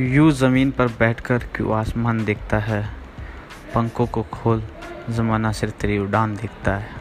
यूँ ज़मीन पर बैठकर क्यों आसमान देखता है? पंखों को खोल, ज़माना सिर तेरी उड़ान देखता है।